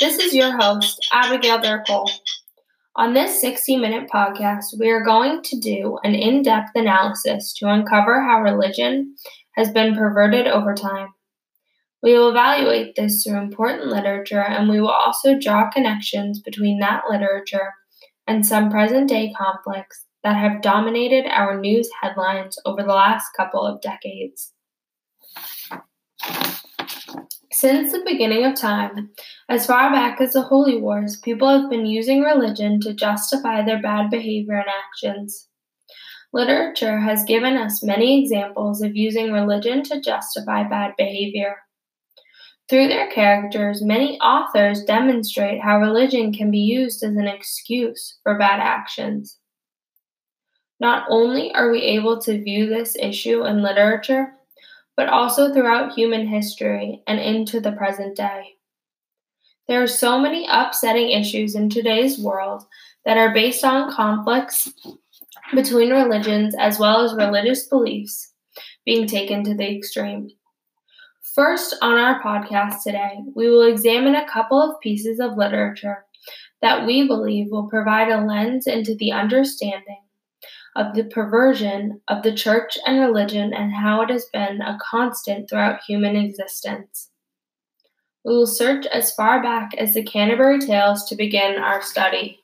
This is your host, Abigail Dercole. On this 60 minute podcast, we are going to do an in depth analysis to uncover how religion has been perverted over time. We will evaluate this through important literature and we will also draw connections between that literature and some present day conflicts that have dominated our news headlines over the last couple of decades. Since the beginning of time, as far back as the Holy Wars, people have been using religion to justify their bad behavior and actions. Literature has given us many examples of using religion to justify bad behavior. Through their characters, many authors demonstrate how religion can be used as an excuse for bad actions. Not only are we able to view this issue in literature, but also throughout human history and into the present day. There are so many upsetting issues in today's world that are based on conflicts between religions as well as religious beliefs being taken to the extreme. First, on our podcast today, we will examine a couple of pieces of literature that we believe will provide a lens into the understanding of the perversion of the church and religion and how it has been a constant throughout human existence. We will search as far back as the Canterbury Tales to begin our study.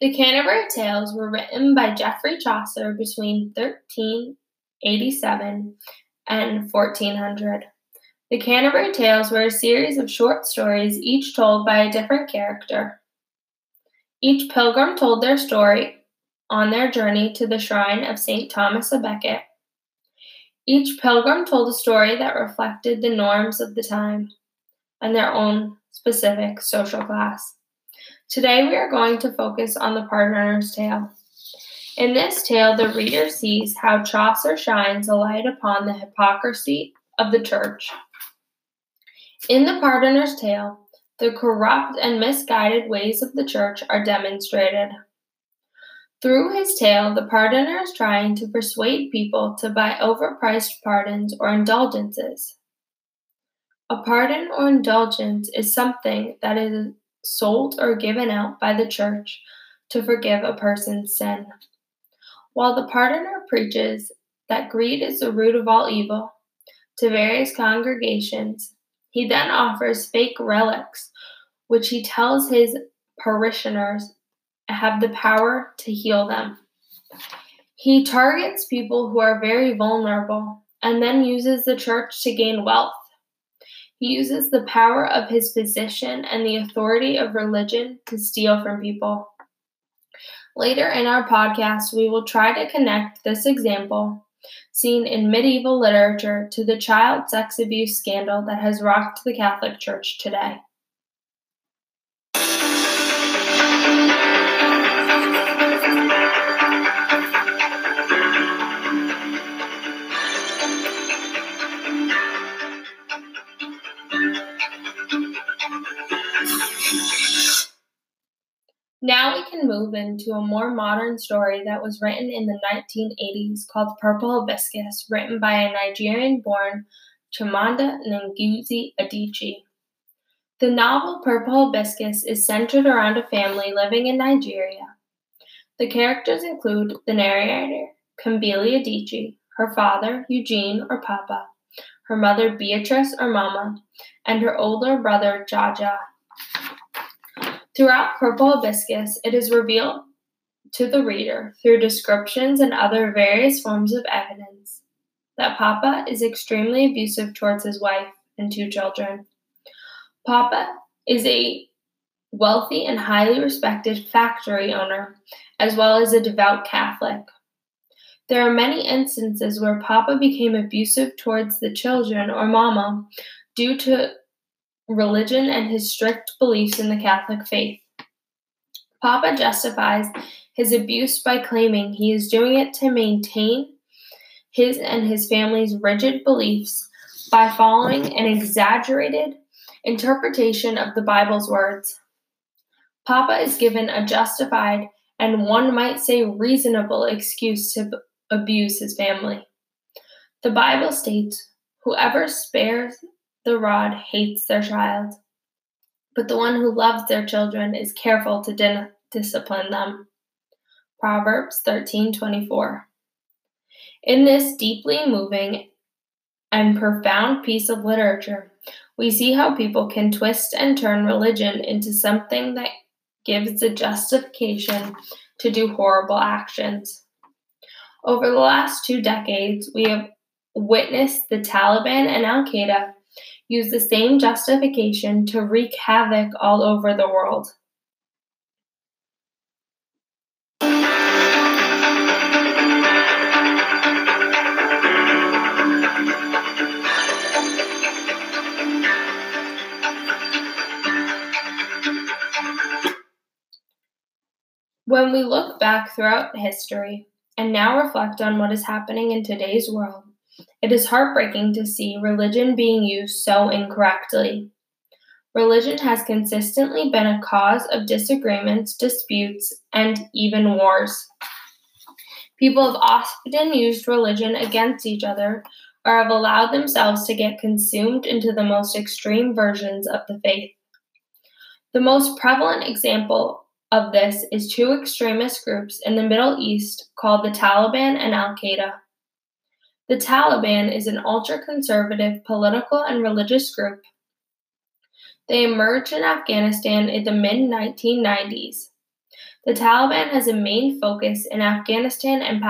The Canterbury Tales were written by Geoffrey Chaucer between 1387 and 1400. The Canterbury Tales were a series of short stories, each told by a different character. Each pilgrim told their story on their journey to the shrine of St. Thomas à Becket. Each pilgrim told a story that reflected the norms of the time and their own specific social class. Today we are going to focus on the Pardoner's Tale. In this tale, the reader sees how Chaucer shines a light upon the hypocrisy of the church. In the Pardoner's Tale, the corrupt and misguided ways of the church are demonstrated. Through his tale, the pardoner is trying to persuade people to buy overpriced pardons or indulgences. A pardon or indulgence is something that is sold or given out by the church to forgive a person's sin. While the pardoner preaches that greed is the root of all evil to various congregations, he then offers fake relics, which he tells his parishioners have the power to heal them. He targets people who are very vulnerable and then uses the church to gain wealth. He uses the power of his position and the authority of religion to steal from people. Later in our podcast, we will try to connect this example, seen in medieval literature, to the child sex abuse scandal that has rocked the Catholic Church today. Now we can move into a more modern story that was written in the 1980s called Purple Hibiscus, written by a Nigerian born Chimamanda Ngozi Adichie. The novel Purple Hibiscus is centered around a family living in Nigeria. The characters include the narrator, Kambili Adichie, her father, Eugene or Papa, her mother, Beatrice or Mama, and her older brother, Jaja. Throughout Purple Hibiscus, it is revealed to the reader, through descriptions and other various forms of evidence, that Papa is extremely abusive towards his wife and two children. Papa is a wealthy and highly respected factory owner, as well as a devout Catholic. There are many instances where Papa became abusive towards the children or Mama due to religion and his strict beliefs in the Catholic faith. Papa justifies his abuse by claiming he is doing it to maintain his and his family's rigid beliefs by following an exaggerated interpretation of the Bible's words. Papa is given a justified and one might say reasonable excuse to abuse his family. The Bible states, Whoever spares the rod hates their child, but the one who loves their children is careful to din- discipline them. Proverbs 13:24. In this deeply moving and profound piece of literature, we see how people can twist and turn religion into something that gives the justification to do horrible actions. Over the last two decades, we have witnessed the Taliban and Al Qaeda use the same justification to wreak havoc all over the world. When we look back throughout history and now reflect on what is happening in today's world, it is heartbreaking to see religion being used so incorrectly. Religion has consistently been a cause of disagreements, disputes, and even wars. People have often used religion against each other or have allowed themselves to get consumed into the most extreme versions of the faith. The most prevalent example of this is two extremist groups in the Middle East called the Taliban and Al Qaeda. The Taliban is an ultra conservative political and religious group. They emerged in Afghanistan in the mid 1990s. The Taliban has a main focus in Afghanistan and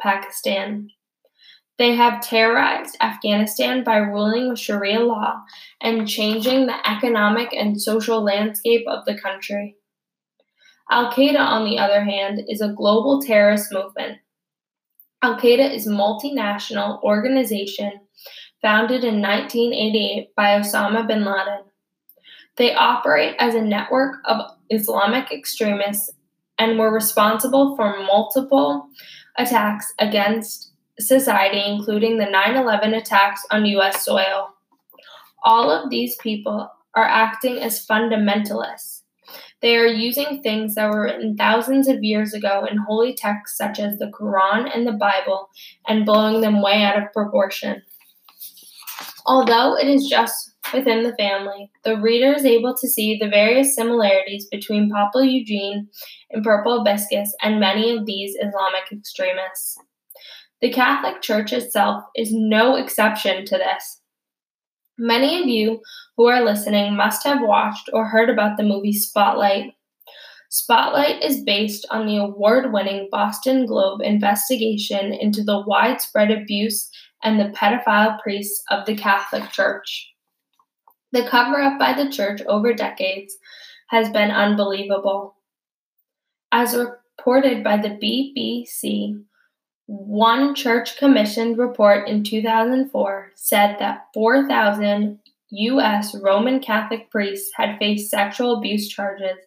Pakistan. They have terrorized Afghanistan by ruling with Sharia law and changing the economic and social landscape of the country. Al Qaeda, on the other hand, is a global terrorist movement. Al Qaeda is a multinational organization founded in 1988 by Osama bin Laden. They operate as a network of Islamic extremists and were responsible for multiple attacks against society, including the 9 11 attacks on U.S. soil. All of these people are acting as fundamentalists they are using things that were written thousands of years ago in holy texts such as the Quran and the Bible and blowing them way out of proportion. Although it is just within the family, the reader is able to see the various similarities between Papa Eugene and Purple Hibiscus and many of these Islamic extremists. The Catholic Church itself is no exception to this. Many of you who are listening must have watched or heard about the movie Spotlight. Spotlight is based on the award winning Boston Globe investigation into the widespread abuse and the pedophile priests of the Catholic Church. The cover up by the church over decades has been unbelievable. As reported by the BBC, one church commissioned report in 2004 said that 4,000 U.S. Roman Catholic priests had faced sexual abuse charges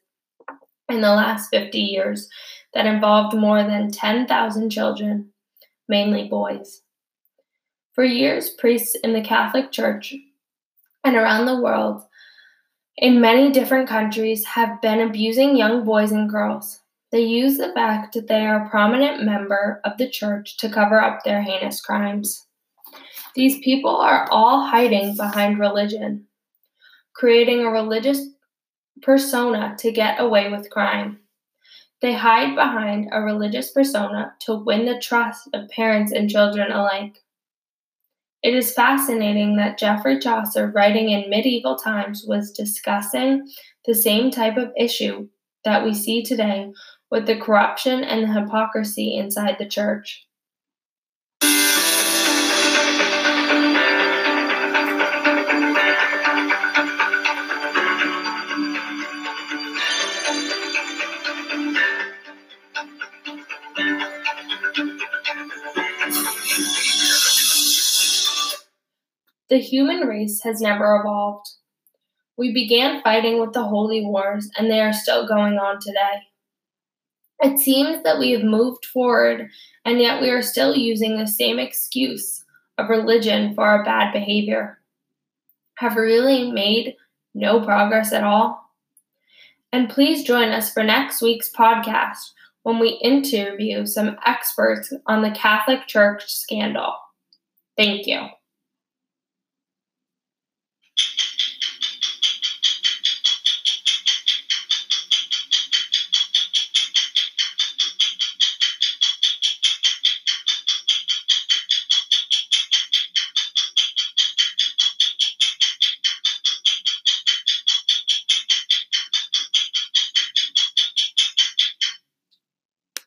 in the last 50 years that involved more than 10,000 children, mainly boys. For years, priests in the Catholic Church and around the world in many different countries have been abusing young boys and girls. They use the fact that they are a prominent member of the church to cover up their heinous crimes. These people are all hiding behind religion, creating a religious persona to get away with crime. They hide behind a religious persona to win the trust of parents and children alike. It is fascinating that Geoffrey Chaucer, writing in medieval times, was discussing the same type of issue that we see today with the corruption and the hypocrisy inside the church. The human race has never evolved. We began fighting with the holy wars, and they are still going on today. It seems that we have moved forward, and yet we are still using the same excuse of religion for our bad behavior. Have really made no progress at all? And please join us for next week's podcast when we interview some experts on the Catholic Church scandal. Thank you.